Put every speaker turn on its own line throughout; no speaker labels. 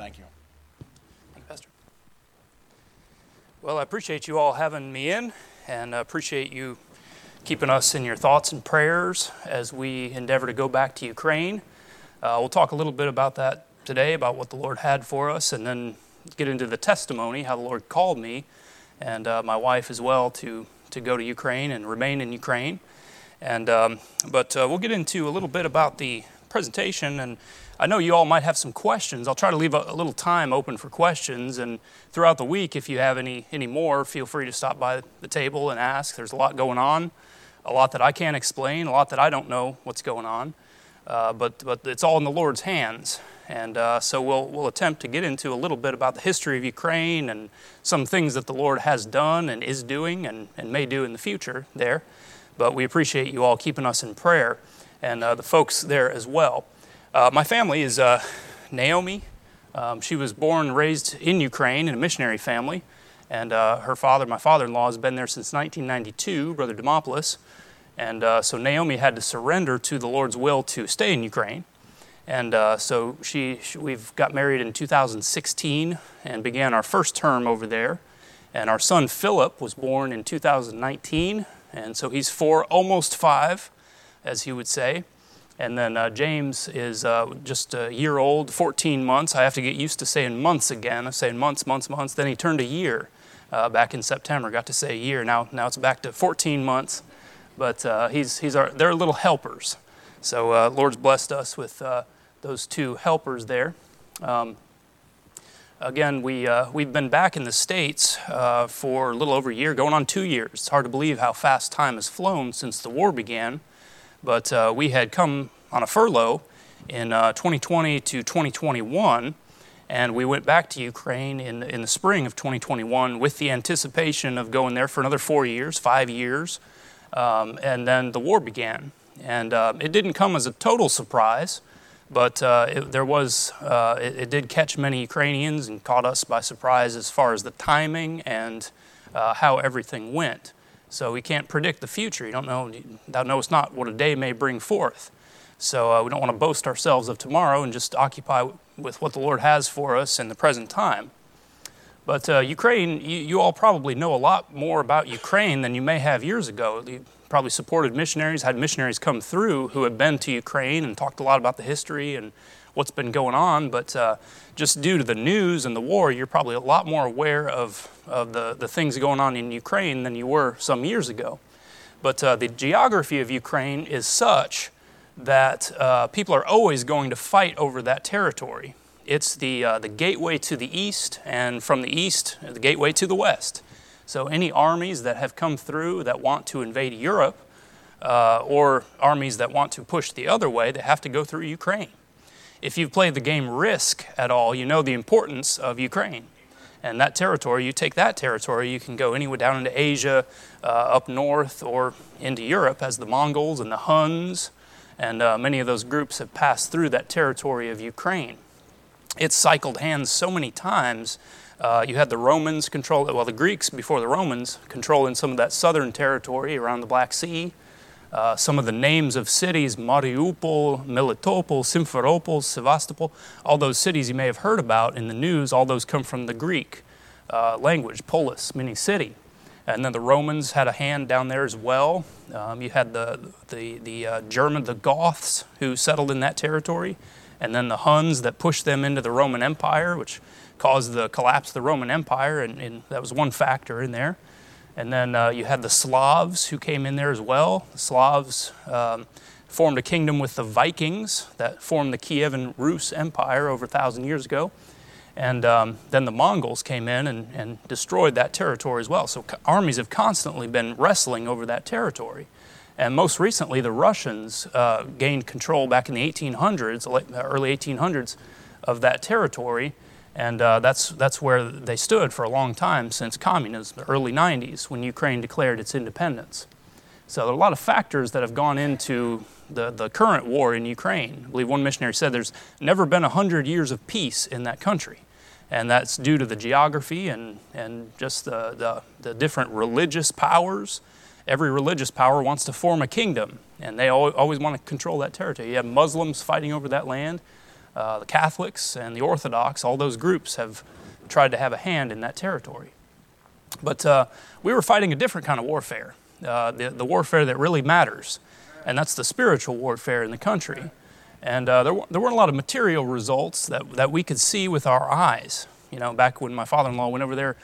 Thank you.
Thank you, Pastor. Well, I appreciate you all having me in, and appreciate you keeping us in your thoughts and prayers as we endeavor to go back to Ukraine. Uh, we'll talk a little bit about that today, about what the Lord had for us, and then get into the testimony, how the Lord called me and uh, my wife as well to, to go to Ukraine and remain in Ukraine. And, um, but uh, we'll get into a little bit about the presentation and I know you all might have some questions. I'll try to leave a, a, little time open for questions. And throughout the week, if you have any, any more, feel free to stop by the table and ask. There's a lot going on, a lot that I can't explain, a lot that I don't know what's going on. Uh, but, but it's all in the Lord's hands. And uh, so we'll, we'll attempt to get into a little bit about the history of Ukraine and some things that the Lord has done and is doing and, and may do in the future there. But we appreciate you all keeping us in prayer and uh, the folks there as well. Uh, my family is uh, Naomi. Um, she was born and raised in Ukraine in a missionary family, and uh, her father, my father in law, has been there since 1992, Brother Demopoulos. And uh, so Naomi had to surrender to the Lord's will to stay in Ukraine. And uh, so she, she, we've got married in 2016 and began our first term over there. And our son Philip was born in 2019, and so he's four, almost five, as he would say. And then uh, James is uh, just a year old, 14 months. I have to get used to saying months again. I'm saying months, months, months. Then he turned a year uh, back in September. Got to say a year. Now, now it's back to 14 months. But uh, he's, he's our, they're little helpers. So uh, Lord's blessed us with uh, those two helpers there. Um, again, we, we've been back in the States for a little over a year, going on two years. It's hard to believe how fast time has flown since the war began. But uh, we had come on a furlough in uh, 2020 to 2021, and we went back to Ukraine in, in the spring of 2021 with the anticipation of going there for another four years, five years. Um, and then the war began. And uh, it didn't come as a total surprise, but uh, it, there was, uh, it, it, did catch many Ukrainians and caught us by surprise as far as the timing and uh, how everything went. So we can't predict the future. You don't know, thou knowest not what a day may bring forth. So uh, we don't want to boast ourselves of tomorrow and just occupy with what the Lord has for us in the present time. But uh, Ukraine, you, you, all probably know a lot more about Ukraine than you may have years ago. You probably supported missionaries, had missionaries come through who have been to Ukraine and talked a lot about the history and what's been going on. But uh, just due to the news and the war, you're probably a lot more aware of, of the, the things going on in Ukraine than you were some years ago. But uh, the geography of Ukraine is such that uh, people are always going to fight over that territory. It's the, uh, the gateway to the east, and from the east, the gateway to the west. So, any armies that have come through that want to invade Europe, uh, or armies that want to push the other way, they have to go through Ukraine if you've played the game Risk at all, you know the importance of Ukraine. And that territory, you take that territory, you can go anywhere down into Asia, uh, up north, or into Europe as the Mongols and the Huns. And uh, many of those groups have passed through that territory of Ukraine. It's cycled hands so many times. Uh, you had the Romans control, it, well, the Greeks before the Romans controlling some of that southern territory around the Black Sea. Uh, some of the names of cities, Mariupol, Melitopol, Simferopol, Sevastopol, all those cities you may have heard about in the news, all those come from the Greek uh, language, polis, meaning city. And then the Romans had a hand down there as well. Um, you had the, the, the uh, German, the Goths, who settled in that territory, and then the Huns that pushed them into the Roman Empire, which caused the collapse of the Roman Empire, and, and that was one factor in there. And then uh, you had the Slavs who came in there as well. The Slavs um, formed a kingdom with the Vikings that formed the Kievan Rus Empire over a thousand years ago. And um, then the Mongols came in and, and destroyed that territory as well. So armies have constantly been wrestling over that territory. And most recently, the Russians uh, gained control back in the 1800s, early 1800s, of that territory. And uh, that's, that's where they stood for a long time since communism, the early 90s, when Ukraine declared its independence. So there are a lot of factors that have gone into the, the current war in Ukraine. I believe one missionary said there's never been 100 years of peace in that country. And that's due to the geography and, and just the, the, the different religious powers. Every religious power wants to form a kingdom, and they always want to control that territory. You have Muslims fighting over that land. Uh, uh, the Catholics and the Orthodox, all those groups have tried to have a hand in that territory. But uh, we were fighting a different kind of warfare, uh, the, the warfare that really matters, and that's the spiritual warfare in the country. And uh, there, there weren't a lot of material results that, that we could see with our eyes. You know, back when my father in law went over there,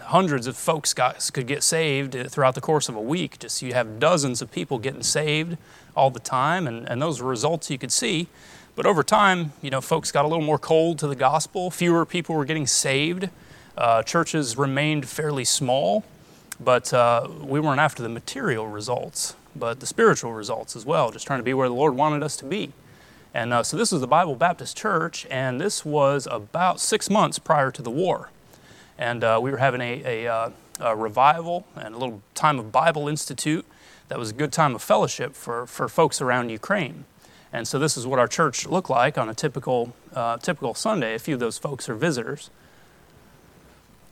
hundreds of folks got, could get saved throughout the course of a week. Just you have dozens of people getting saved all the time, and, and those results you could see. But over time, you know, folks got a little more cold to the gospel. Fewer people were getting saved. Uh, churches remained fairly small, but uh, we weren't after the material results, but the spiritual results as well, just trying to be where the Lord wanted us to be. And uh, so this was the Bible Baptist Church, and this was about six months prior to the war. And uh, we were having a, a, uh, a, revival and a little time of Bible Institute that was a good time of fellowship for, for folks around Ukraine. And so this is what our church looked like on a typical, uh, typical Sunday. A few of those folks are visitors.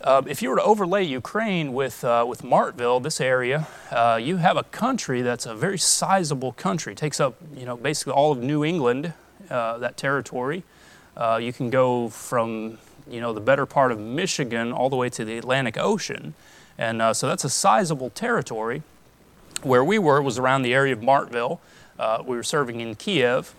Uh, if you were to overlay Ukraine with, uh, with Martville, this area, uh, you have a country that's a very sizable country. It takes up, you know, basically all of New England, uh, that territory. Uh, you can go from, you know, the better part of Michigan all the way to the Atlantic Ocean. And uh, so that's a sizable territory. Where we were was around the area of Martville. We were serving in Kiev.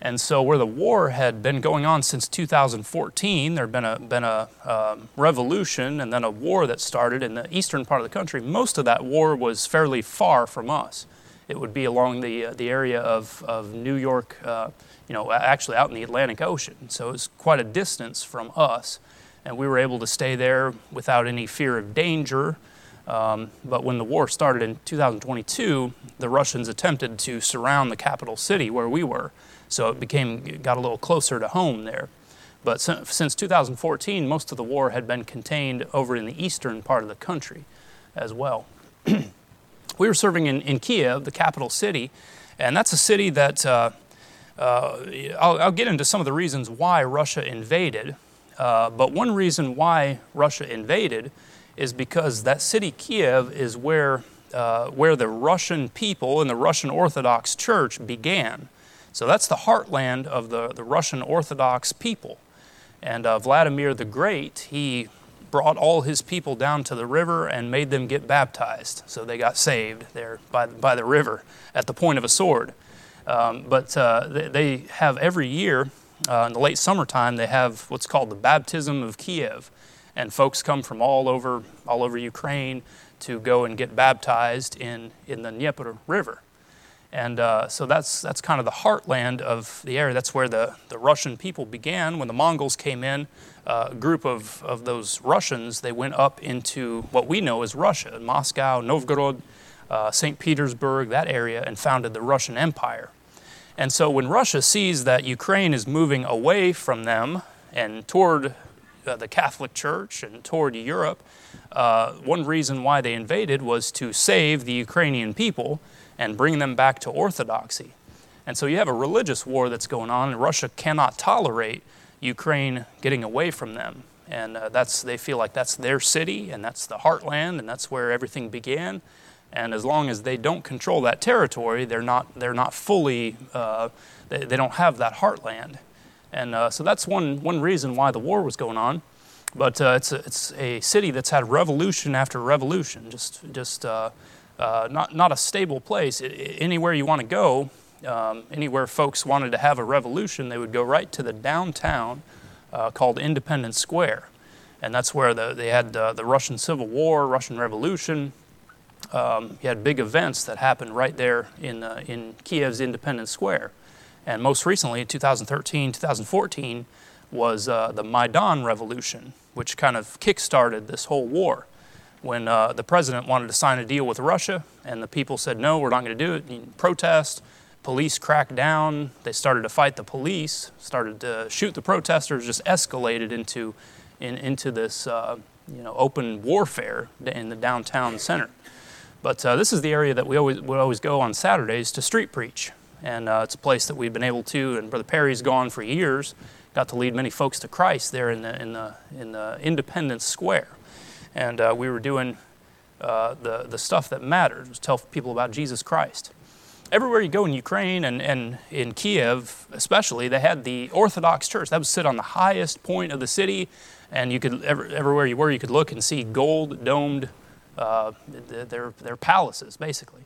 And so, where the war had been going on since 2014, there had been a, been a um, revolution and then a war that started in the eastern part of the country. Most of that war was fairly far from us. It would be along the, uh, the area of, of New York, uh, you know, actually out in the Atlantic Ocean. So, it was quite a distance from us. And we were able to stay there without any fear of danger. Um, but when the war started in 2022, the Russians attempted to surround the capital city where we were. So it became got a little closer to home there. But since 2014, most of the war had been contained over in the eastern part of the country as well. we were serving in, in Kiev, the capital city, and that's a city that uh, uh, I'll, I'll, get into some of the reasons why Russia invaded. Uh, but one reason why Russia invaded is because that city, Kiev, is where, uh, where the Russian people and the Russian Orthodox Church began. So that's the heartland of the, the Russian Orthodox people. And uh, Vladimir the Great, he brought all his people down to the river and made them get baptized. So they got saved there by, by the river at the point of a sword. Um, but uh, they, they, have every year, uh, in the late summertime, they have what's called the baptism of Kiev. And folks come from all over, all over Ukraine to go and get baptized in, in the Dnieper River. And uh, so that's, that's kind of the heartland of the area. That's where the, the Russian people began. When the Mongols came in, uh, a group of, of those Russians, they went up into what we know as Russia, Moscow, Novgorod, uh, St. Petersburg, that area, and founded the Russian Empire. And so when Russia sees that Ukraine is moving away from them and toward uh, the Catholic Church and toward Europe, uh, one reason why they invaded was to save the Ukrainian people and bring them back to orthodoxy. And so you have a religious war that's going on, and Russia cannot tolerate Ukraine getting away from them. And uh, that's, they feel like that's their city, and that's the heartland, and that's where everything began. And as long as they don't control that territory, they're not, they're not fully, uh, they, they, don't have that heartland. And uh, so that's one, one reason why the war was going on. But uh, it's, a, it's a city that's had revolution after revolution, just, just uh, uh, not, not a stable place. anywhere you want to go, um, anywhere folks wanted to have a revolution, they would go right to the downtown uh, called Independence Square. And that's where the, they had the Russian Civil War, Russian Revolution. Um, you had big events that happened right there in, uh, in Kiev's Independence Square. And most recently, in 2013, 2014, was uh, the Maidan Revolution, which kind of kick-started this whole war when uh, the president wanted to sign a deal with Russia, and the people said, no, we're not going to do it. You protest. Police cracked down. They started to fight the police, started to shoot the protesters, just escalated into, in, into this uh, you know, open warfare in the downtown center. But uh, this is the area that we always, we always go on Saturdays to street preach. And uh, it's a place that we've been able to, and Brother Perry's gone for years, got to lead many folks to Christ there in the, in the, in the Independence Square and uh, we were doing uh, the, the stuff that mattered, was tell people about Jesus Christ. everywhere you go in Ukraine and, and in Kiev, especially, they had the Orthodox Church. That would sit on the highest point of the city, and you could everywhere you were, you could look and see gold domed uh, their their palaces, basically.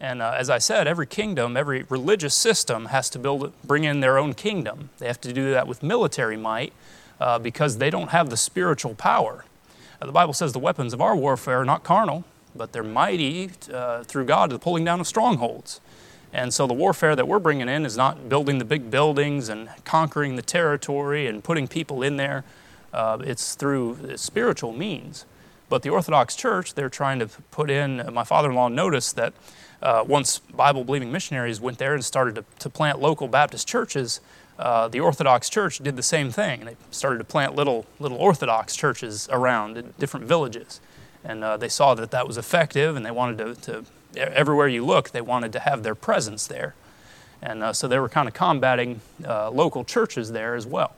And uh, as I said, every kingdom, every religious system has to build, bring in their own kingdom. They have to do that with military might uh, because they don't have the spiritual power. Uh, the Bible says the weapons of our warfare are not carnal, but they're mighty uh, through God to the pulling down of strongholds. And so the warfare that we're bringing in is not building the big buildings and conquering the territory and putting people in there. Uh, it's through spiritual means. But the Orthodox Church, they're trying to put in, my father in law noticed that uh, once Bible believing missionaries went there and started to, to plant local Baptist churches, uh, the Orthodox Church did the same thing. They started to plant little, little Orthodox churches around in different villages. And uh, they saw that that was effective, and they wanted to, to, everywhere you look, they wanted to have their presence there. And uh, so they were kind of combating uh, local churches there as well.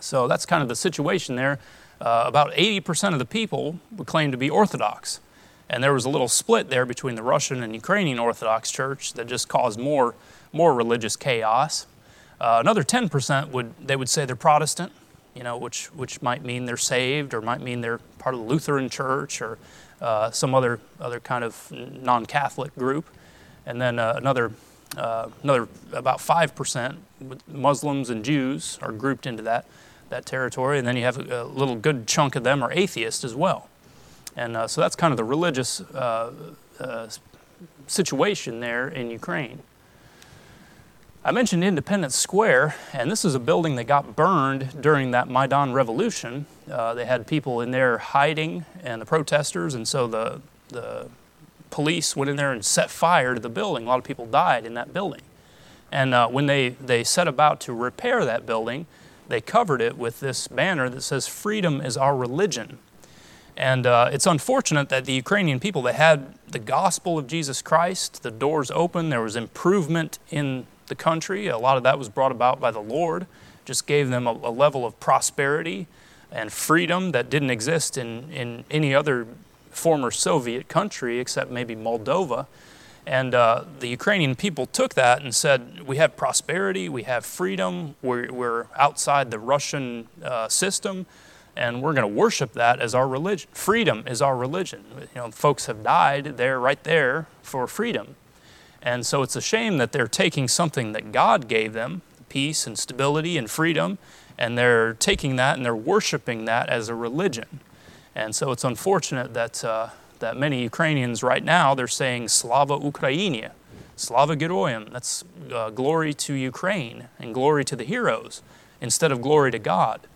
So that's kind of the situation there. Uh, about 80% of the people would claim to be Orthodox. And there was a little split there between the Russian and Ukrainian Orthodox Church that just caused more, more religious chaos. Uh, another 10% would they would say they're Protestant, you know, which which might mean they're saved or might mean they're part of the Lutheran Church or uh, some other other kind of non-Catholic group, and then uh, another uh, another about five percent Muslims and Jews are grouped into that that territory, and then you have a, a little good chunk of them are atheists as well. And uh, so that's kind of the religious uh, uh, situation there in Ukraine. I mentioned Independence Square, and this is a building that got burned during that Maidan revolution. Uh, they had people in there hiding and the protesters, and so the, the police went in there and set fire to the building. A lot of people died in that building. And uh, when they, they set about to repair that building, they covered it with this banner that says, Freedom is our religion. And uh, it's unfortunate that the Ukrainian people, they had the gospel of Jesus Christ, the doors open, there was improvement in the country. A lot of that was brought about by the Lord, just gave them a, a level of prosperity and freedom that didn't exist in, in any other former Soviet country except maybe Moldova. And uh, the Ukrainian people took that and said, We have prosperity, we have freedom, we're, we're outside the Russian uh, system and we're going to worship that as our religion. Freedom is our religion. You know, folks have died there, right there, for freedom. And so it's a shame that they're taking something that God gave them, peace and stability and freedom, and they're taking that and they're worshiping that as a religion. And so it's unfortunate that, uh, that many Ukrainians right now, they're saying Slava Ukrainia, Slava Geroyam, that's uh, glory to Ukraine and glory to the heroes, instead of glory to God.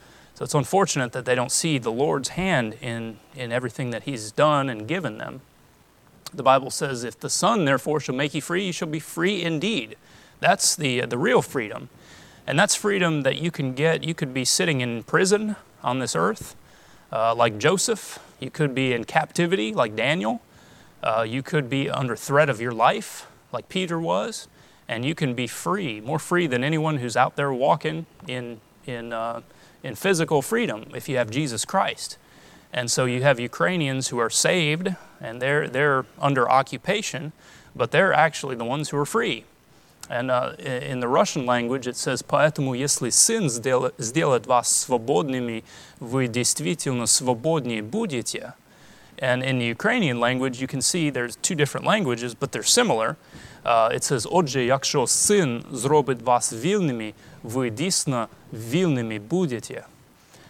So it's unfortunate that they don't see the Lord's hand in, in everything that He's done and given them. The Bible says, If the Son therefore shall make you free, you shall be free indeed. That's the, the real freedom. And that's freedom that you can get. You could be sitting in prison on this earth, uh, like Joseph. You could be in captivity, like Daniel. Uh, you could be under threat of your life, like Peter was. And you can be free, more free than anyone who's out there walking in, in uh, in physical freedom if you have Jesus Christ. And so you have Ukrainians who are saved and they're, they're under occupation, but they're actually the ones who are free. And uh, in the Russian language, it says, «Поэтому, если Сын сделает вас свободными, вы действительно свободнее будете». And in the Ukrainian language, you can see there's two different languages, but they're similar. Uh, it says, «Отже, якщо Син зробить вас вільними, ви дійсно вільними будете.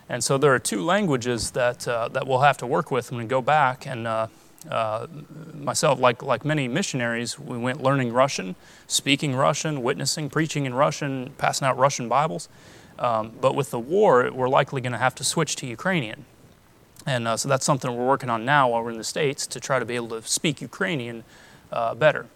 And so there are two languages that, uh, that we'll have to work with when we go back. And uh, uh, myself, like, like many missionaries, we went learning Russian, speaking Russian, witnessing, preaching in Russian, passing out Russian Bibles. Um, but with the war, we're likely going to have to switch to Ukrainian. And uh, so that's something we're working on now while we're in the States to try to be able to speak Ukrainian uh, better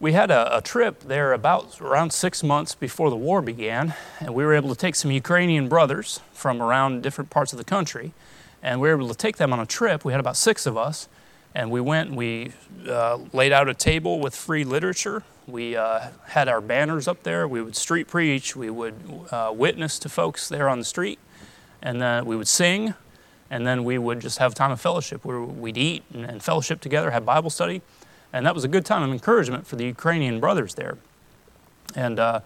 we had a, a, trip there about around six months before the war began, and we were able to take some Ukrainian brothers from around different parts of the country, and we were able to take them on a trip. We had about six of us, and we went and we uh, laid out a table with free literature. We uh, had our banners up there. We would street preach. We would uh, witness to folks there on the street, and then we would sing, and then we would just have time of fellowship where we'd eat and, and fellowship together, have Bible study. And that was a good time of encouragement for the Ukrainian brothers there. And uh,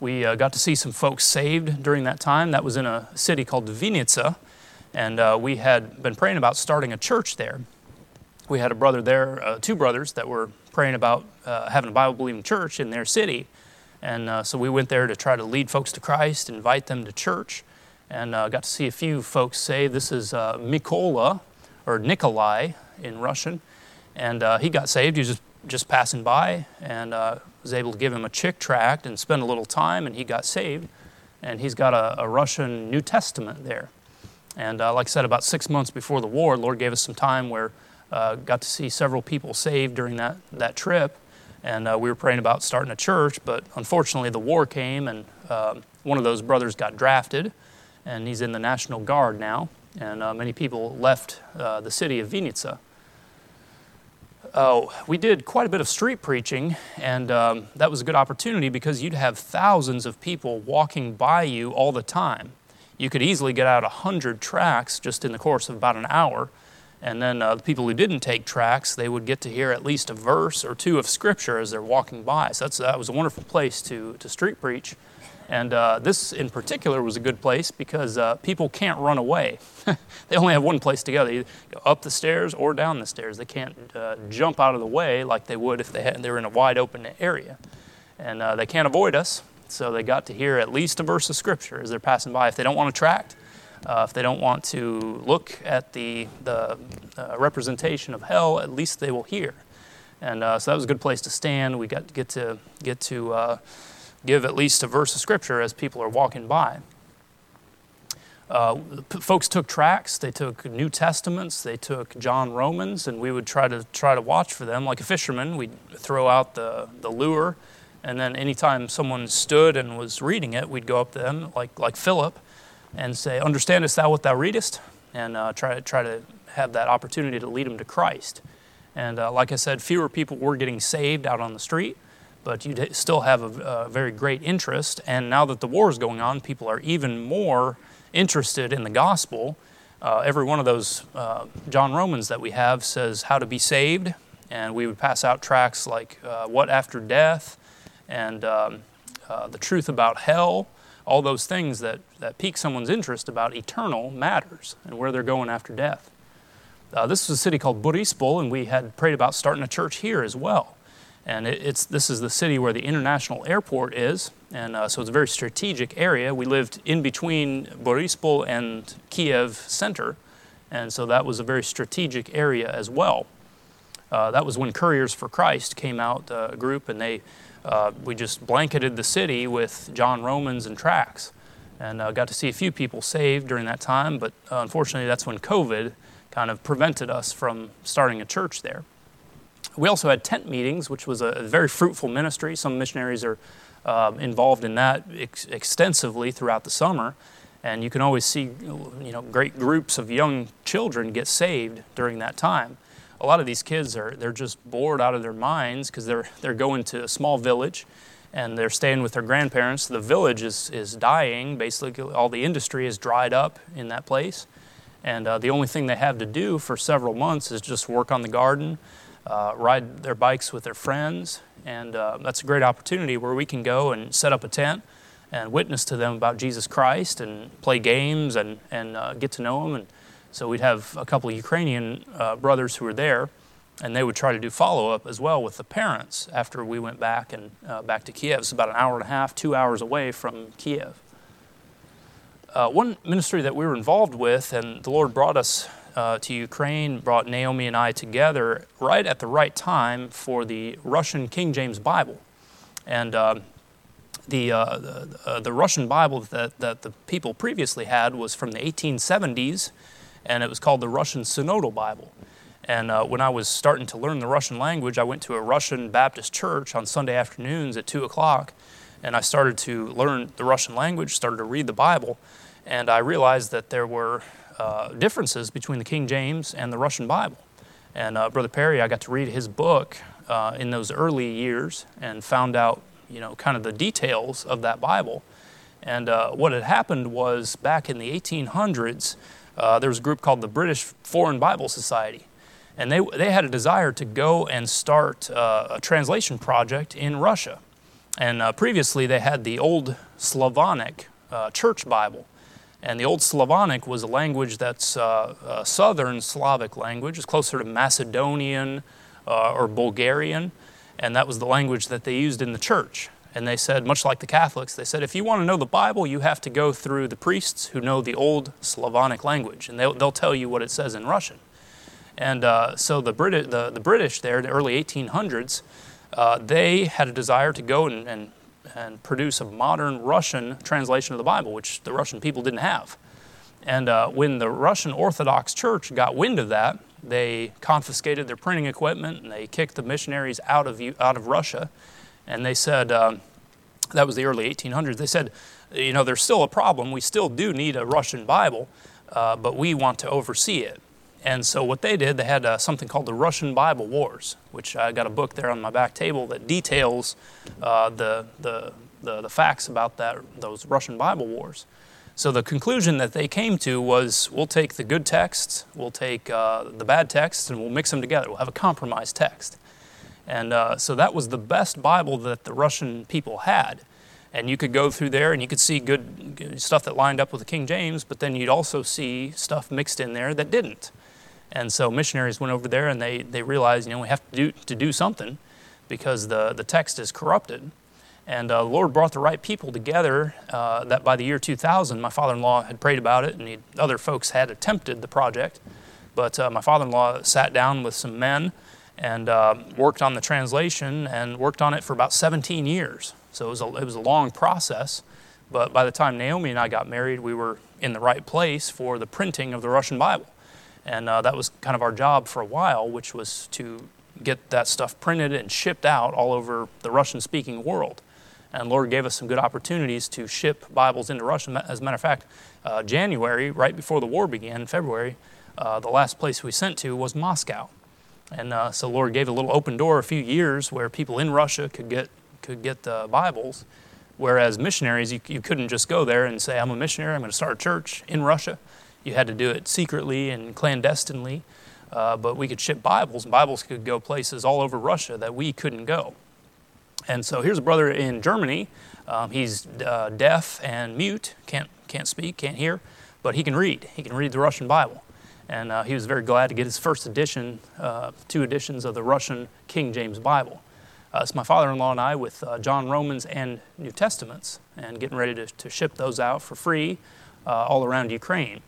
we uh, got to see some folks saved during that time. That was in a city called Vinnytsia. And uh, we had been praying about starting a church there. We had a brother there, uh, two brothers, that were praying about uh, having a Bible believing church in their city. And uh, so we went there to try to lead folks to Christ, invite them to church, and got to see a few folks saved. This is Mikola, or Nikolai in Russian. And he got saved. He was just, just passing by, and was able to give him a chick tract and spend a little time, and he got saved. And he's got a, a Russian New Testament there. And uh, like I said, about six months before the war, Lord gave us some time where uh, got to see several people saved during that, that trip. And uh, we were praying about starting a church, but unfortunately the war came, and um, one of those brothers got drafted, and he's in the National Guard now. And uh, many people left uh, the city of Vinnytsia uh, we did quite a bit of street preaching, and um, that was a good opportunity because you'd have thousands of people walking by you all the time. You could easily get out 100 tracks just in the course of about an hour. And then uh, the people who didn't take tracks, they would get to hear at least a verse or two of Scripture as they're walking by. So that was a wonderful place to, to street preach. And uh, this in particular was a good place because uh, people can't run away. they only have one place to go. They up the stairs or down the stairs. They can't uh, jump out of the way like they would if they, had, they were in a wide open area. And uh, they can't avoid us, so they got to hear at least a verse of Scripture as they're passing by. If they don't want to tract, uh, if they don't want to look at the, the uh, representation of hell, at least they will hear. And so that was a good place to stand. We got to get to, get to give at least a verse of scripture as people are walking by. Uh, folks took tracts, they took New Testaments, they took John Romans, and we would try to try to watch for them like a fisherman. We'd throw out the, the lure, and then anytime someone stood and was reading it, we'd go up to them like like Philip, and say, "Understandest thou what thou readest?" and uh, try try to have that opportunity to lead them to Christ. And uh, like I said, fewer people were getting saved out on the street but you still have a, a, very great interest. And now that the war is going on, people are even more interested in the gospel. Uh, every one of those uh, John Romans that we have says how to be saved, and we would pass out tracts like uh, What After Death and um, uh, the truth about hell. All those things that, that pique someone's interest about eternal matters and where they're going after death. Uh, this was a city called Borispol, and we had prayed about starting a church here as well and it, it's this is the city where the international airport is, and uh, so it's a very strategic area. We lived in between Borispol and Kiev center, and so that was a very strategic area as well. Uh, that was when Couriers for Christ came out, uh, a group, and they uh, we just blanketed the city with John Romans and tracts, and uh, got to see a few people saved during that time. But uh, unfortunately, that's when COVID kind of prevented us from starting a church there. We also had tent meetings, which was a very fruitful ministry. Some missionaries are uh, involved in that ex- extensively throughout the summer. And you can always see you know, great groups of young children get saved during that time. A lot of these kids are they're just bored out of their minds because they're, they're going to a small village and they're staying with their grandparents. The village is, is dying. Basically, all the industry is dried up in that place. And uh, the only thing they have to do for several months is just work on the garden, uh, ride their bikes with their friends. And uh, that's a great opportunity where we can go and set up a tent and witness to them about Jesus Christ and play games and, and uh, get to know them. And so we'd have a couple of Ukrainian uh, brothers who were there, and they would try to do follow up as well with the parents after we went back and uh, back to Kiev. It's about an hour and a half, two hours away from Kiev. Uh, one ministry that we were involved with, and the Lord brought us uh, to Ukraine brought Naomi and I together right at the right time for the Russian King James Bible. And uh, the, uh, the, uh, the, Russian Bible that, that the people previously had was from the 1870s, and it was called the Russian Synodal Bible. And uh, when I was starting to learn the Russian language, I went to a Russian Baptist church on Sunday afternoons at 2 o'clock, and I started to learn the Russian language, started to read the Bible, and I realized that there were uh, differences between the King James and the Russian Bible. And uh, Brother Perry, I got to read his book uh, in those early years and found out, you know, kind of the details of that Bible. And uh, what had happened was back in the 1800s, uh, there was a group called the British Foreign Bible Society. And they, they had a desire to go and start a translation project in Russia. And previously, they had the old Slavonic church Bible. And the Old Slavonic was a language that's uh, a southern Slavic language. It's closer to Macedonian uh, or Bulgarian. And that was the language that they used in the church. And they said, much like the Catholics, they said, if you want to know the Bible, you have to go through the priests who know the Old Slavonic language. And they'll, they'll tell you what it says in Russian. And uh, so the, Brit- the, the British there in the early 1800s, uh, they had a desire to go and, and and produce a modern Russian translation of the Bible, which the Russian people didn't have. And uh, when the Russian Orthodox Church got wind of that, they confiscated their printing equipment and they kicked the missionaries out of, out of Russia. And they said, um, that was the early 1800s, they said, you know, there's still a problem. We still do need a Russian Bible, uh, but we want to oversee it. And so what they did, they had uh, something called the Russian Bible Wars, which I got a book there on my back table that details uh, the, the, the, the, facts about that, those Russian Bible Wars. So the conclusion that they came to was we'll take the good texts, we'll take uh, the bad texts, and we'll mix them together. We'll have a compromise text. And uh, so that was the best Bible that the Russian people had. And you could go through there and you could see good, good stuff that lined up with the King James, but then you'd also see stuff mixed in there that didn't. And so missionaries went over there and they, they realized, you know, we have to do, to do something because the, the text is corrupted. And uh, the Lord brought the right people together uh, that by the year 2000, my father in law had prayed about it and other folks had attempted the project. But uh, my father in law sat down with some men and uh, worked on the translation and worked on it for about 17 years. So it was, a, it was a long process. But by the time Naomi and I got married, we were in the right place for the printing of the Russian Bible. And uh, that was kind of our job for a while, which was to get that stuff printed and shipped out all over the Russian speaking world. And Lord gave us some good opportunities to ship Bibles into Russia. As a matter of fact, uh, January, right before the war began, February, uh, the last place we sent to was Moscow. And uh, so Lord gave a little open door a few years where people in Russia could get, could get the Bibles. Whereas missionaries, you, you couldn't just go there and say, I'm a missionary, I'm going to start a church in Russia. You had to do it secretly and clandestinely, uh, but we could ship Bibles, and Bibles could go places all over Russia that we couldn't go. And so here's a brother in Germany. Um, he's uh, deaf and mute, can't, can't speak, can't hear, but he can read. He can read the Russian Bible. And uh, he was very glad to get his first edition, uh, two editions of the Russian King James Bible. Uh, it's my father in law and I with uh, John Romans and New Testaments, and getting ready to, to ship those out for free uh, all around Ukraine.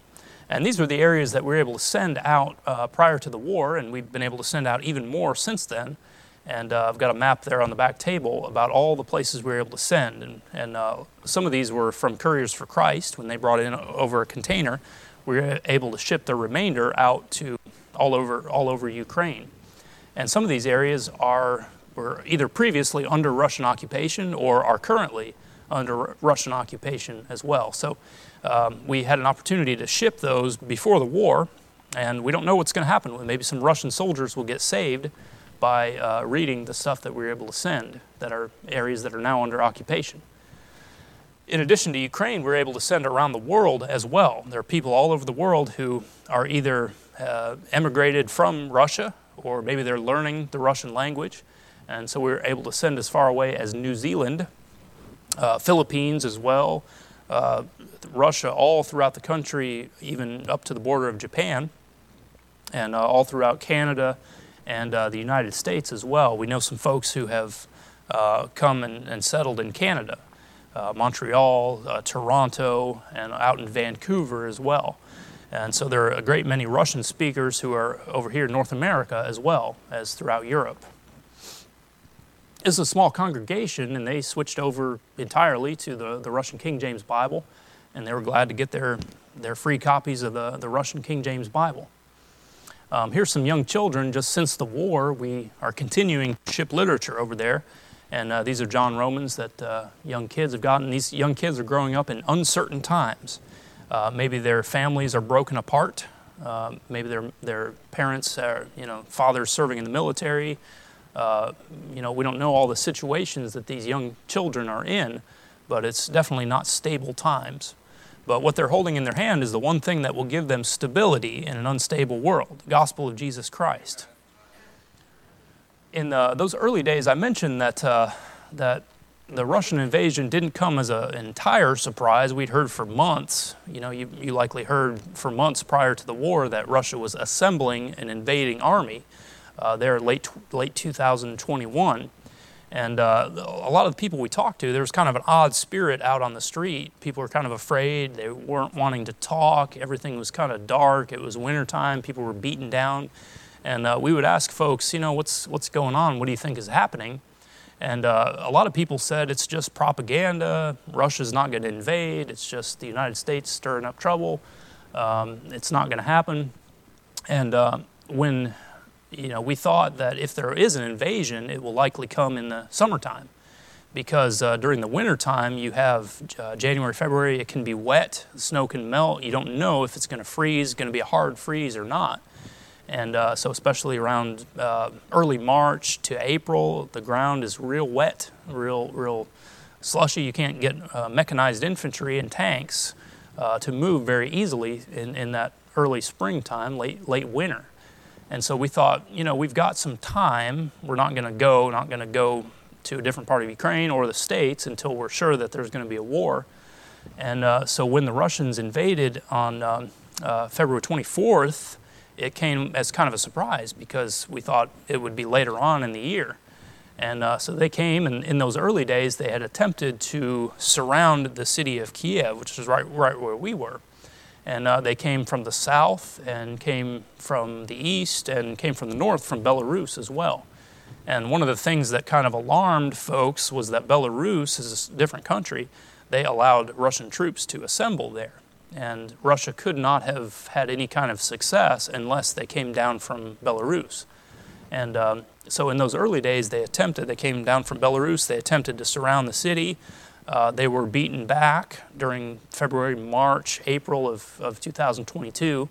And these were the areas that we were able to send out uh, prior to the war, and we've been able to send out even more since then. And uh, I've got a map there on the back table about all the places we were able to send. And, and uh, some of these were from Couriers for Christ when they brought in over a container. We were able to ship the remainder out to all over, all over Ukraine. And some of these areas are were either previously under Russian occupation or are currently under Russian occupation as well. So um, we had an opportunity to ship those before the war, and we don't know what's going to happen. Maybe some Russian soldiers will get saved by uh, reading the stuff that we were able to send that are areas that are now under occupation. In addition to Ukraine, we're able to send around the world as well. There are people all over the world who are either uh, emigrated from Russia or maybe they're learning the Russian language. And so we were able to send as far away as New Zealand, uh, Philippines as well, uh, Russia all throughout the country, even up to the border of Japan, and uh, all throughout Canada and uh, the United States as well. We know some folks who have uh, come and, and, settled in Canada, uh, Montreal, uh, Toronto, and out in Vancouver as well. And so there are a great many Russian speakers who are over here in North America as well as throughout Europe is a small congregation, and they switched over entirely to the, the Russian King James Bible, and they were glad to get their, their free copies of the, the Russian King James Bible. Um, here's some young children. Just since the war, we are continuing to ship literature over there. And uh, these are John Romans that uh, young kids have gotten. These young kids are growing up in uncertain times. Uh, maybe their families are broken apart. Uh, maybe their, their parents are, you know, fathers serving in the military, uh, you know, we don't know all the situations that these young children are in, but it's definitely not stable times. But what they're holding in their hand is the one thing that will give them stability in an unstable world the gospel of Jesus Christ. In the, those early days, I mentioned that, uh, that the Russian invasion didn't come as an entire surprise. We'd heard for months, you know, you, you likely heard for months prior to the war that Russia was assembling an invading army uh, there late, late 2021. And uh, a lot of the people we talked to, there was kind of an odd spirit out on the street. People were kind of afraid. They weren't wanting to talk. Everything was kind of dark. It was wintertime. People were beaten down. And uh, we would ask folks, you know, what's, what's going on? What do you think is happening? And uh, a lot of people said it's just propaganda. Russia's not going to invade. It's just the United States stirring up trouble. Um, it's not going to happen. And uh, when you know, we thought that if there is an invasion, it will likely come in the summertime, because uh, during the wintertime you have uh, January, February. It can be wet. Snow can melt. You don't know if it's going to freeze. Going to be a hard freeze or not. And uh, so, especially around uh, early March to April, the ground is real wet, real, real slushy. You can't get uh, mechanized infantry and tanks uh, to move very easily in, in that early springtime, late, late winter. And so we thought, you know, we've got some time. We're not going to go, not going to go to a different part of Ukraine or the States until we're sure that there's going to be a war. And uh, so when the Russians invaded on um, uh, February 24th, it came as kind of a surprise because we thought it would be later on in the year. And uh, so they came, and in those early days, they had attempted to surround the city of Kiev, which is right, right where we were. And uh, they came from the south, and came from the east, and came from the north, from Belarus as well. And one of the things that kind of alarmed folks was that Belarus is a different country. They allowed Russian troops to assemble there. And Russia could not have had any kind of success unless they came down from Belarus. And um, so in those early days, they attempted, they came down from Belarus, they attempted to surround the city. Uh, they were beaten back during February, March, April of, of 2022.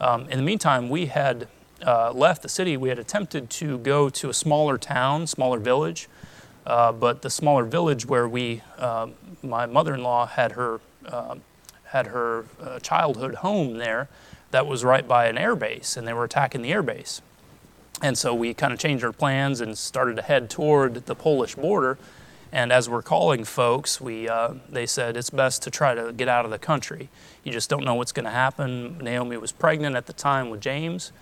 Um, in the meantime, we had uh, left the city. We had attempted to go to a smaller town, smaller village, uh, but the smaller village where we, uh, my mother in law had her um, had her uh, childhood home there that was right by an air base, and they were attacking the air base. And so we kind of changed our plans and started to head toward the Polish border. And as we're calling folks, we, uh, they said it's best to try to get out of the country. You just don't know what's going to happen. Naomi was pregnant at the time with James.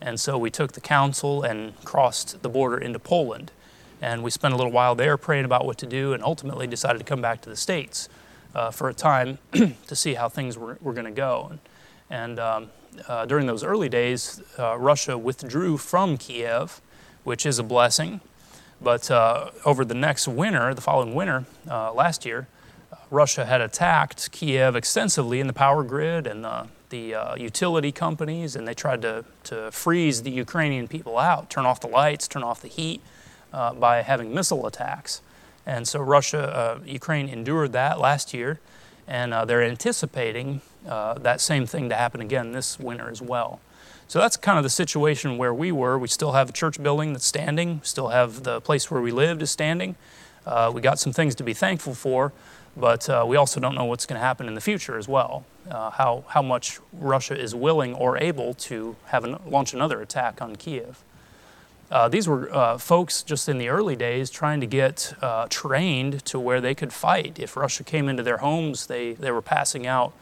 And so we took the counsel and crossed the border into Poland. And we spent a little while there praying about what to do and ultimately decided to come back to the States uh, for a time to see how things were, were going to go. And, and um, uh, during those early days, uh, Russia withdrew from Kiev, which is a blessing. But uh, over the next winter, the following winter, uh, last year, uh, Russia had attacked Kiev extensively in the power grid and the, the utility companies, and they tried to, to freeze the Ukrainian people out, turn off the lights, turn off the heat by having missile attacks. And so Russia, uh, Ukraine endured that last year, and uh, they're anticipating uh, that same thing to happen again this winter as well. So that's kind of the situation where we were. We still have a church building that's standing, still have the place where we lived is standing. Uh, we got some things to be thankful for, but uh, we also don't know what's going to happen in the future as well. Uh, how, how much Russia is willing or able to have an, launch another attack on Kiev. Uh, these were uh, folks just in the early days trying to get uh, trained to where they could fight. If Russia came into their homes, they, they were passing out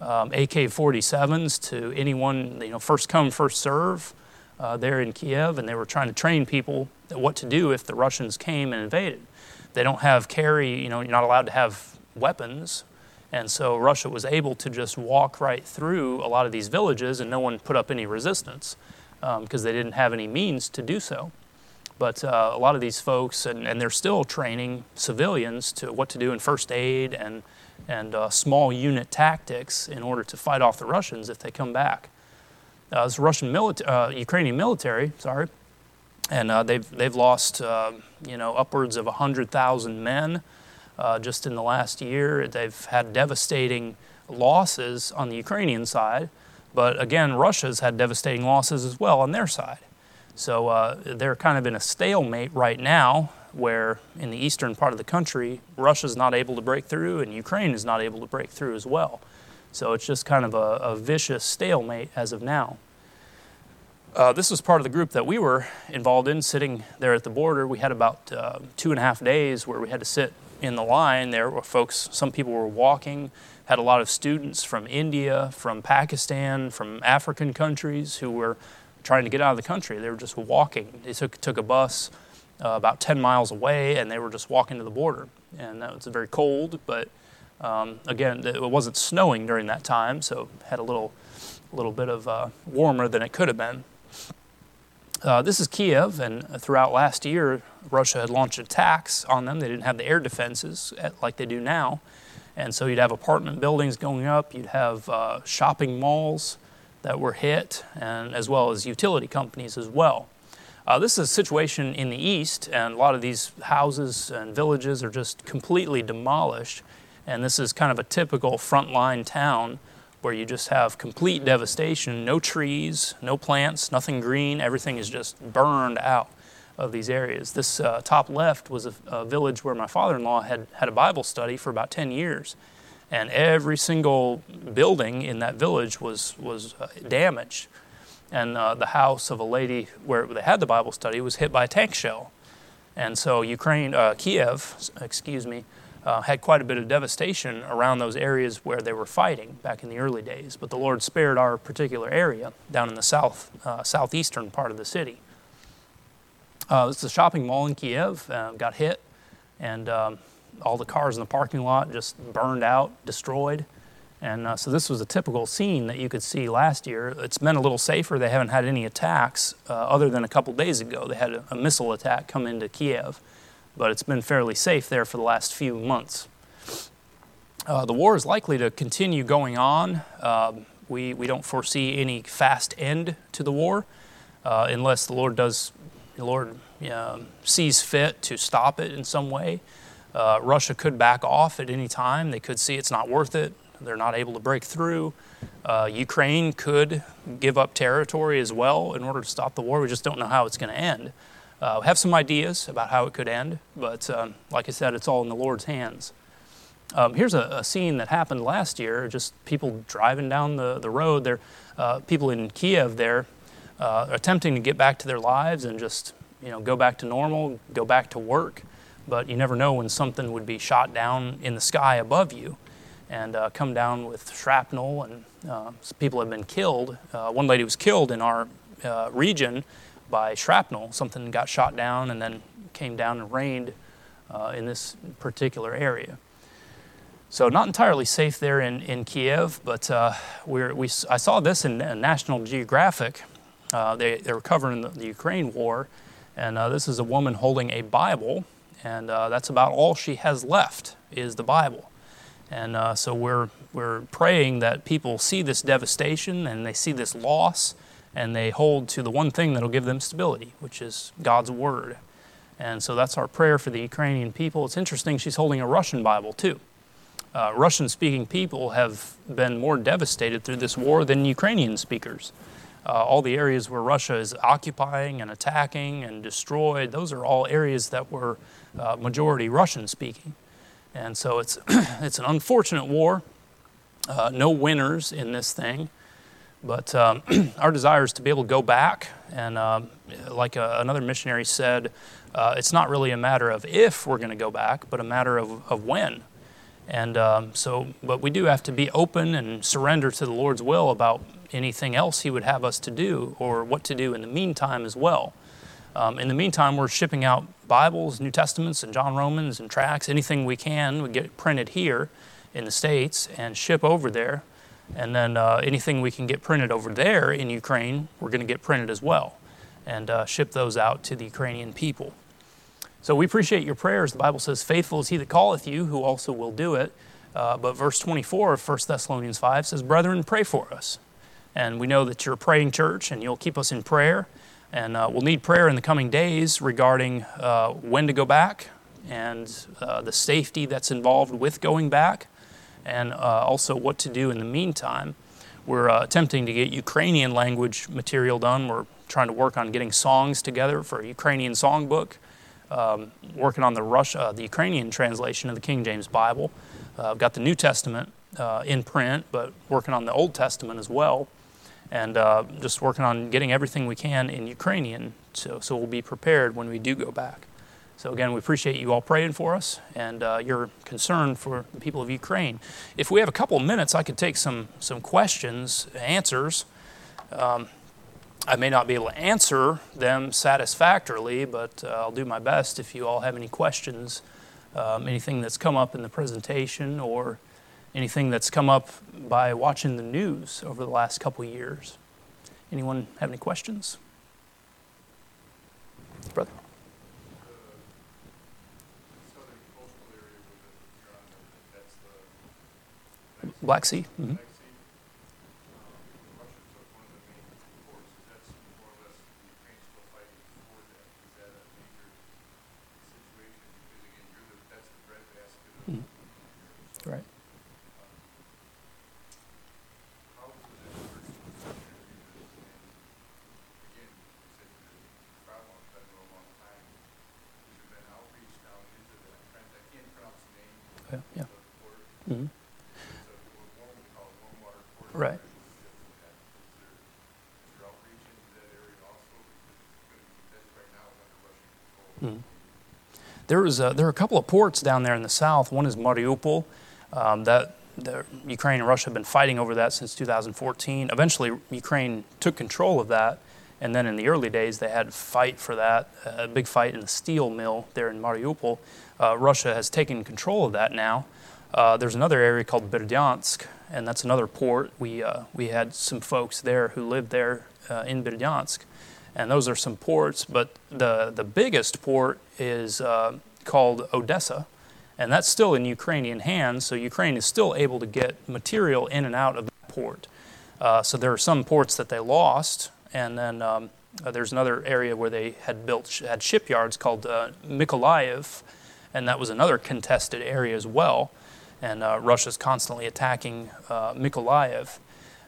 um, AK 47s to anyone, you know, first come, first serve uh, there in Kiev, and they were trying to train people what to do if the Russians came and invaded. They don't have carry, you know, you're not allowed to have weapons. And so Russia was able to just walk right through a lot of these villages, and no one put up any resistance because um, they didn't have any means to do so. But uh, a lot of these folks, and, and, they're still training civilians to what to do in first aid and, and uh, small unit tactics in order to fight off the Russians if they come back. Uh, this Russian milita- uh, Ukrainian military, sorry, and uh, they've, they've lost uh, you know, upwards of 100,000 men just in the last year. They've had devastating losses on the Ukrainian side. But again, Russia's had devastating losses as well on their side. So they're kind of in a stalemate right now where in the eastern part of the country, Russia's not able to break through and Ukraine is not able to break through as well. So it's just kind of a, a vicious stalemate as of now. Uh, this was part of the group that we were involved in, sitting there at the border. We had about uh, two and a half days where we had to sit in the line. There were folks, some people were walking, had a lot of students from India, from Pakistan, from African countries who were trying to get out of the country. They were just walking. They took, took a bus uh, about 10 miles away and they were just walking to the border. And that was very cold, but um, again, it wasn't snowing during that time, so had a little, little bit of uh, warmer than it could have been. Uh, this is Kiev, and throughout last year, Russia had launched attacks on them. They didn't have the air defenses like they do now. And so you'd have apartment buildings going up, you'd have uh, shopping malls that were hit, and as well as utility companies as well. Uh, this is a situation in the east, and a lot of these houses and villages are just completely demolished. And this is kind of a typical frontline town where you just have complete devastation no trees, no plants, nothing green, everything is just burned out of these areas. This uh, top left was a, a, village where my father in law had had a Bible study for about 10 years. And every single building in that village was, was uh, damaged. And uh, the house of a lady where they had the Bible study was hit by a tank shell. And so Ukraine, uh, Kiev, excuse me, uh, had quite a bit of devastation around those areas where they were fighting back in the early days. But the Lord spared our particular area down in the south, uh, southeastern part of the city. Uh, is a shopping mall in Kiev, uh, got hit, and um, all the cars in the parking lot just burned out, destroyed. And uh, so this was a typical scene that you could see last year. It's been a little safer. They haven't had any attacks uh, other than a couple days ago. They had a, a missile attack come into Kiev but it's been fairly safe there for the last few months. Uh, the war is likely to continue going on. Uh, we, we don't foresee any fast end to the war uh, unless the Lord does, the Lord sees fit to stop it in some way. Uh, Russia could back off at any time. They could see it's not worth it. They're not able to break through. Uh, Ukraine could give up territory as well in order to stop the war. We just don't know how it's going to end. Uh, have some ideas about how it could end, but um, like I said, it's all in the Lord's hands. Um, here's a, a, scene that happened last year just people driving down the, the road. There, uh, people in Kiev there uh, attempting to get back to their lives and just you know, go back to normal, go back to work. But you never know when something would be shot down in the sky above you and uh, come down with shrapnel, and uh, people have been killed. Uh, one lady was killed in our uh, region by shrapnel. Something got shot down and then came down and rained uh, in this particular area. So not entirely safe there in, in Kiev, but uh, we I saw this in National Geographic. They, they were covering the, the Ukraine war, and this is a woman holding a Bible, and that's about all she has left is the Bible. And uh, so we're, we're praying that people see this devastation and they see this loss, and they hold to the one thing that'll give them stability, which is God's Word. And so that's our prayer for the Ukrainian people. It's interesting, she's holding a Russian Bible too. Uh, Russian speaking people have been more devastated through this war than Ukrainian speakers. Uh, all the areas where Russia is occupying and attacking and destroyed, those are all areas that were uh, majority Russian speaking. And so it's, it's an unfortunate war. Uh, no winners in this thing. But um, our desire is to be able to go back. And um, like uh, another missionary said, uh, it's not really a matter of if we're going to go back, but a matter of, of when. And um, so, but we do have to be open and surrender to the Lord's will about anything else He would have us to do or what to do in the meantime as well. Um, in the meantime, we're shipping out Bibles, New Testaments, and John Romans and tracts, anything we can. We get printed here in the States and ship over there and then uh, anything we can get printed over there in Ukraine, we're going to get printed as well and uh, ship those out to the Ukrainian people. So we appreciate your prayers. The Bible says, Faithful is he that calleth you, who also will do it. Uh, but verse 24 of 1 Thessalonians 5 says, Brethren, pray for us. And we know that you're a praying church and you'll keep us in prayer. And uh, we'll need prayer in the coming days regarding uh, when to go back and uh, the safety that's involved with going back and uh, also what to do in the meantime. We're uh, attempting to get Ukrainian language material done. We're trying to work on getting songs together for a Ukrainian songbook, um, working on the, Russia, uh, the Ukrainian translation of the King James Bible. I've got the New Testament in print, but working on the Old Testament as well, and uh, just working on getting everything we can in Ukrainian, so so we'll be prepared when we do go back. So again, we appreciate you all praying for us and uh, your concern for the people of Ukraine. If we have a couple of minutes, I could take some some questions, answers. Um, I may not be able to answer them satisfactorily, but uh, I'll do my best if you all have any questions, um, anything that's come up in the presentation or anything that's come up by watching the news over the last couple years. Anyone have any questions? Brother? Black Sea? Mm-hmm. Right. Yeah. yeah. Mm-hmm. Right. Mm-hmm. There was a, there are a couple of ports down there in the south. One is Mariupol. Um, that the, Ukraine and Russia have been fighting over that since 2014. Eventually, Ukraine took control of that, and then in the early days, they had to fight for that. A big fight in the steel mill there in Mariupol. Uh, Russia has taken control of that now. Uh, there's another area called Berdyansk, and that's another port. We uh, we had some folks there who lived there uh, in Berdyansk, and those are some ports. But the the biggest port is uh, called Odessa and that's still in Ukrainian hands, so Ukraine is still able to get material in and out of that port. Uh, so there are some ports that they lost, and then um, uh, there's another area where they had built had shipyards called uh, Mykolaiv, and that was another contested area as well. And uh, Russia's constantly attacking uh, Mykolaiv.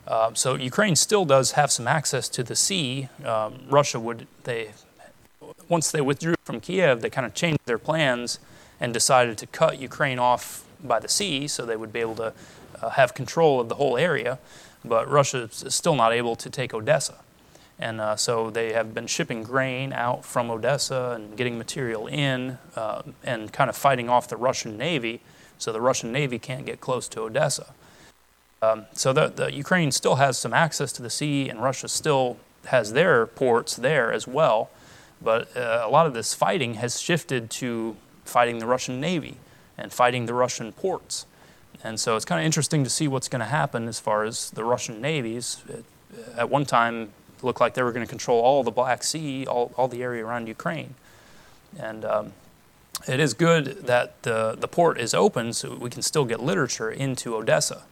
Uh, so Ukraine still does have some access to the sea. Um, Russia would they once they withdrew from Kiev, they kind of changed their plans and decided to cut Ukraine off by the sea so they would be able to uh, have control of the whole area. But Russia is still not able to take Odessa. And uh, so they have been shipping grain out from Odessa and getting material in uh, and kind of fighting off the Russian Navy so the Russian Navy can't get close to Odessa. Um, so the, the Ukraine still has some access to the sea, and Russia still has their ports there as well. But uh, a lot of this fighting has shifted to fighting the Russian Navy and fighting the Russian ports. And so it's kind of interesting to see what's going to happen as far as the Russian navies. At one time, looked like they were going to control all the Black Sea, all, all the area around Ukraine. And um, it is good that the, the port is open so we can still get literature into Odessa.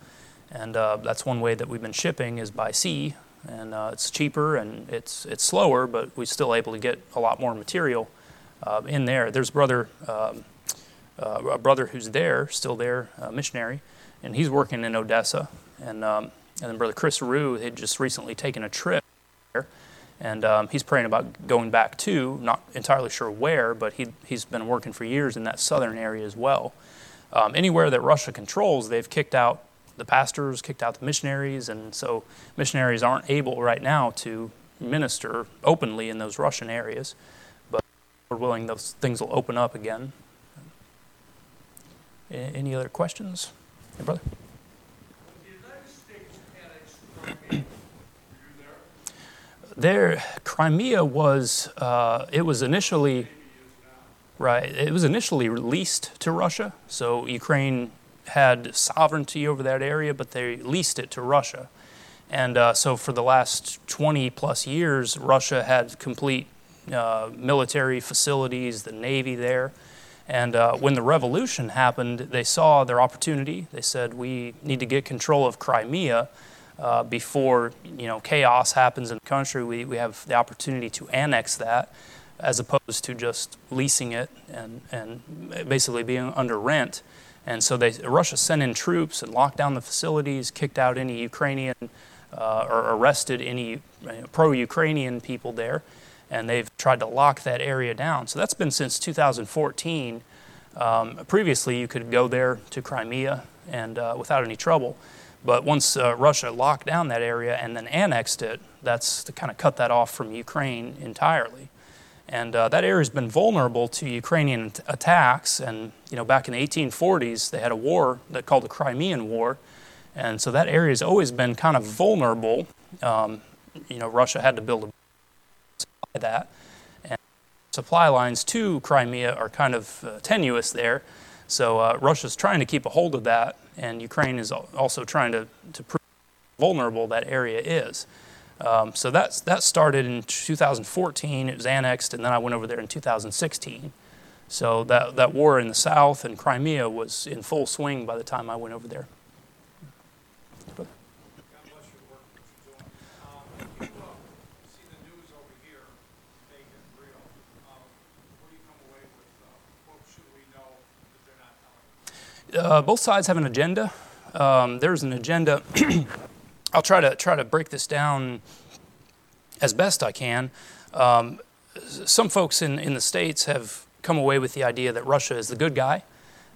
And uh, that's one way that we've been shipping is by sea. And uh, it's cheaper and it's, it's slower, but we're still able to get a lot more material uh, in there. There's brother, um, uh, a brother who's there, still there, a missionary, and he's working in Odessa. And, um, and then brother Chris Rue had just recently taken a trip and um, he's praying about going back to, not entirely sure where, but he, he's been working for years in that southern area as well. Um, anywhere that Russia controls, they've kicked out the pastors, kicked out the missionaries, and so missionaries aren't able right now to minister openly in those Russian areas. But we're willing, those things will open up again. Any other questions? Hey, brother? There, Crimea was uh, it was initially right. It was initially leased to Russia, so Ukraine had sovereignty over that area, but they leased it to Russia. And uh, so, for the last 20 plus years, Russia had complete uh, military facilities, the Navy there. And uh, when the revolution happened, they saw their opportunity. They said, We need to get control of Crimea uh, before you know, chaos happens in the country. We, we have the opportunity to annex that as opposed to just leasing it and, and basically being under rent. And so they, Russia sent in troops and locked down the facilities, kicked out any Ukrainian uh, or arrested any pro Ukrainian people there and they've tried to lock that area down. So that's been since 2014. Um, previously, you could go there to Crimea and uh, without any trouble. But once uh, Russia locked down that area and then annexed it, that's to kind of cut that off from Ukraine entirely. And uh, that area has been vulnerable to Ukrainian attacks. And you know, back in the 1840s, they had a war that called the Crimean War, and so that area has always been kind of vulnerable. Um, you know, Russia had to build a supply that, and supply lines to Crimea are kind of uh, tenuous there. So uh, Russia's trying to keep a hold of that, and Ukraine is also trying to to prove vulnerable that area is. Um, so that's, that started in 2014. It was annexed, and then I went over there in 2016. So that, that war in the south and Crimea was in full swing by the time I went over there. Uh, both sides have an agenda. Um, there's an agenda I'll try to try to break this down as best I can. Um, some folks in, in the states have come away with the idea that Russia is the good guy.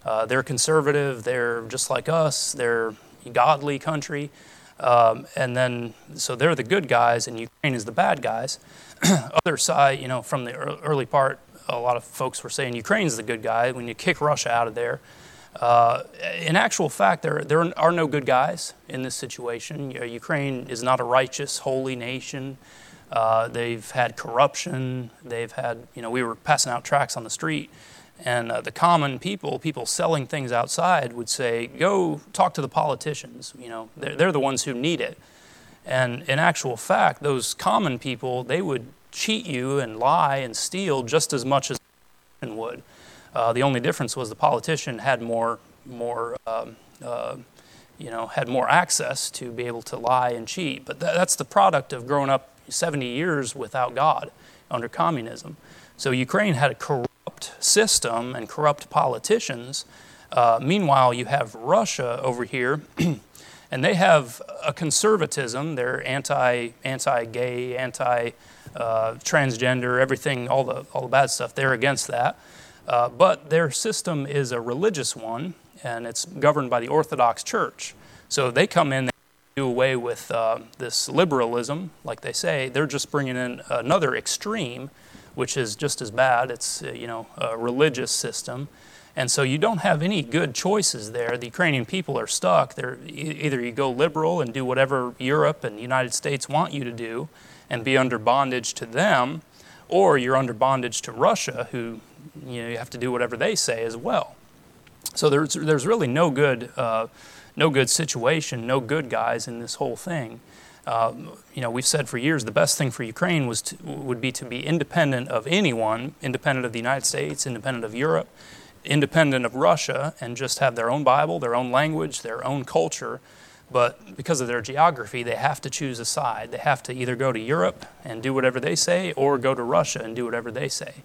Uh, they're conservative. They're just like us. They're a godly country, um, and then so they're the good guys, and Ukraine is the bad guys. Other side, you know, from the early part, a lot of folks were saying Ukraine's the good guy. When you kick Russia out of there, uh, in actual fact, there, there are no good guys in this situation. Ukraine is not a righteous, holy nation. Uh, they've had corruption. They've had, you know, we were passing out tracts on the street, and uh, the common people, people selling things outside, would say, Go talk to the politicians. You know, they're, they're the ones who need it. And in actual fact, those common people, they would cheat you and lie and steal just as much as would. Uh, the only difference was the politician had more, more um, uh, you know, had more access to be able to lie and cheat. But th- that's the product of growing up 70 years without God under communism. So Ukraine had a corrupt system and corrupt politicians. Uh, meanwhile, you have Russia over here, and they have a conservatism. They're anti anti gay, anti uh, transgender, everything, all the all the bad stuff. They're against that. Uh, but their system is a religious one, and it's governed by the Orthodox Church. So they come in, they do away with uh, this liberalism, like they say. They're just bringing in another extreme, which is just as bad. It's uh, you know a religious system, and so you don't have any good choices there. The Ukrainian people are stuck. They're either you go liberal and do whatever Europe and the United States want you to do, and be under bondage to them, or you're under bondage to Russia, who you know you have to do whatever they say as well. So there's there's really no good uh, no good situation, no good guys in this whole thing. Um, you know, we've said for years the best thing for Ukraine was to, would be to be independent of anyone, independent of the United States, independent of Europe, independent of Russia, and just have their own Bible, their own language, their own culture. But because of their geography, they have to choose a side. They have to either go to Europe and do whatever they say, or go to Russia and do whatever they say.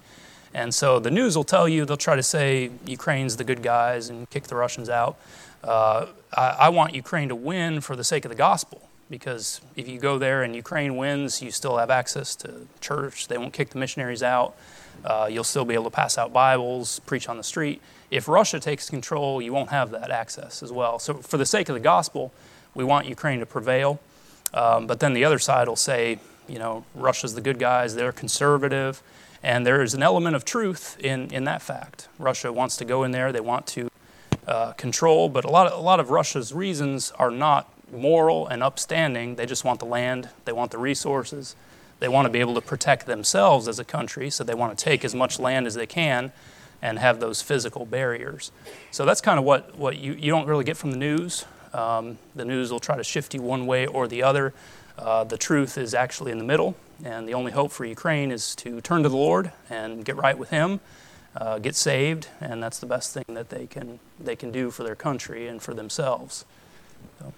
And so the news will tell you, they'll try to say Ukraine's the good guys and kick the Russians out. Uh, I, I, want Ukraine to win for the sake of the gospel because if you go there and Ukraine wins, you still have access to church. They won't kick the missionaries out. Uh, you'll still be able to pass out Bibles, preach on the street. If Russia takes control, you won't have that access as well. So, for the sake of the gospel, we want Ukraine to prevail. Um, but then the other side will say, you know, Russia's the good guys, they're conservative. And there is an element of truth in, in that fact. Russia wants to go in there, they want to uh, control, but a lot, of, a lot of Russia's reasons are not moral and upstanding. They just want the land, they want the resources, they want to be able to protect themselves as a country, so they want to take as much land as they can and have those physical barriers. So that's kind of what, what you, you don't really get from the news. Um, the news will try to shift you one way or the other. Uh, the truth is actually in the middle, and the only hope for Ukraine is to turn to the Lord and get right with Him, uh, get saved, and that's the best thing that they can, they can do for their country and for themselves. So,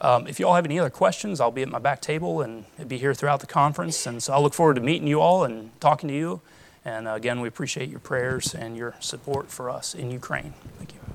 um, if you all have any other questions, I'll be at my back table and be here throughout the conference. And so I'll look forward to meeting you all and talking to you. And uh, again, we appreciate your prayers and your support for us in Ukraine. Thank you.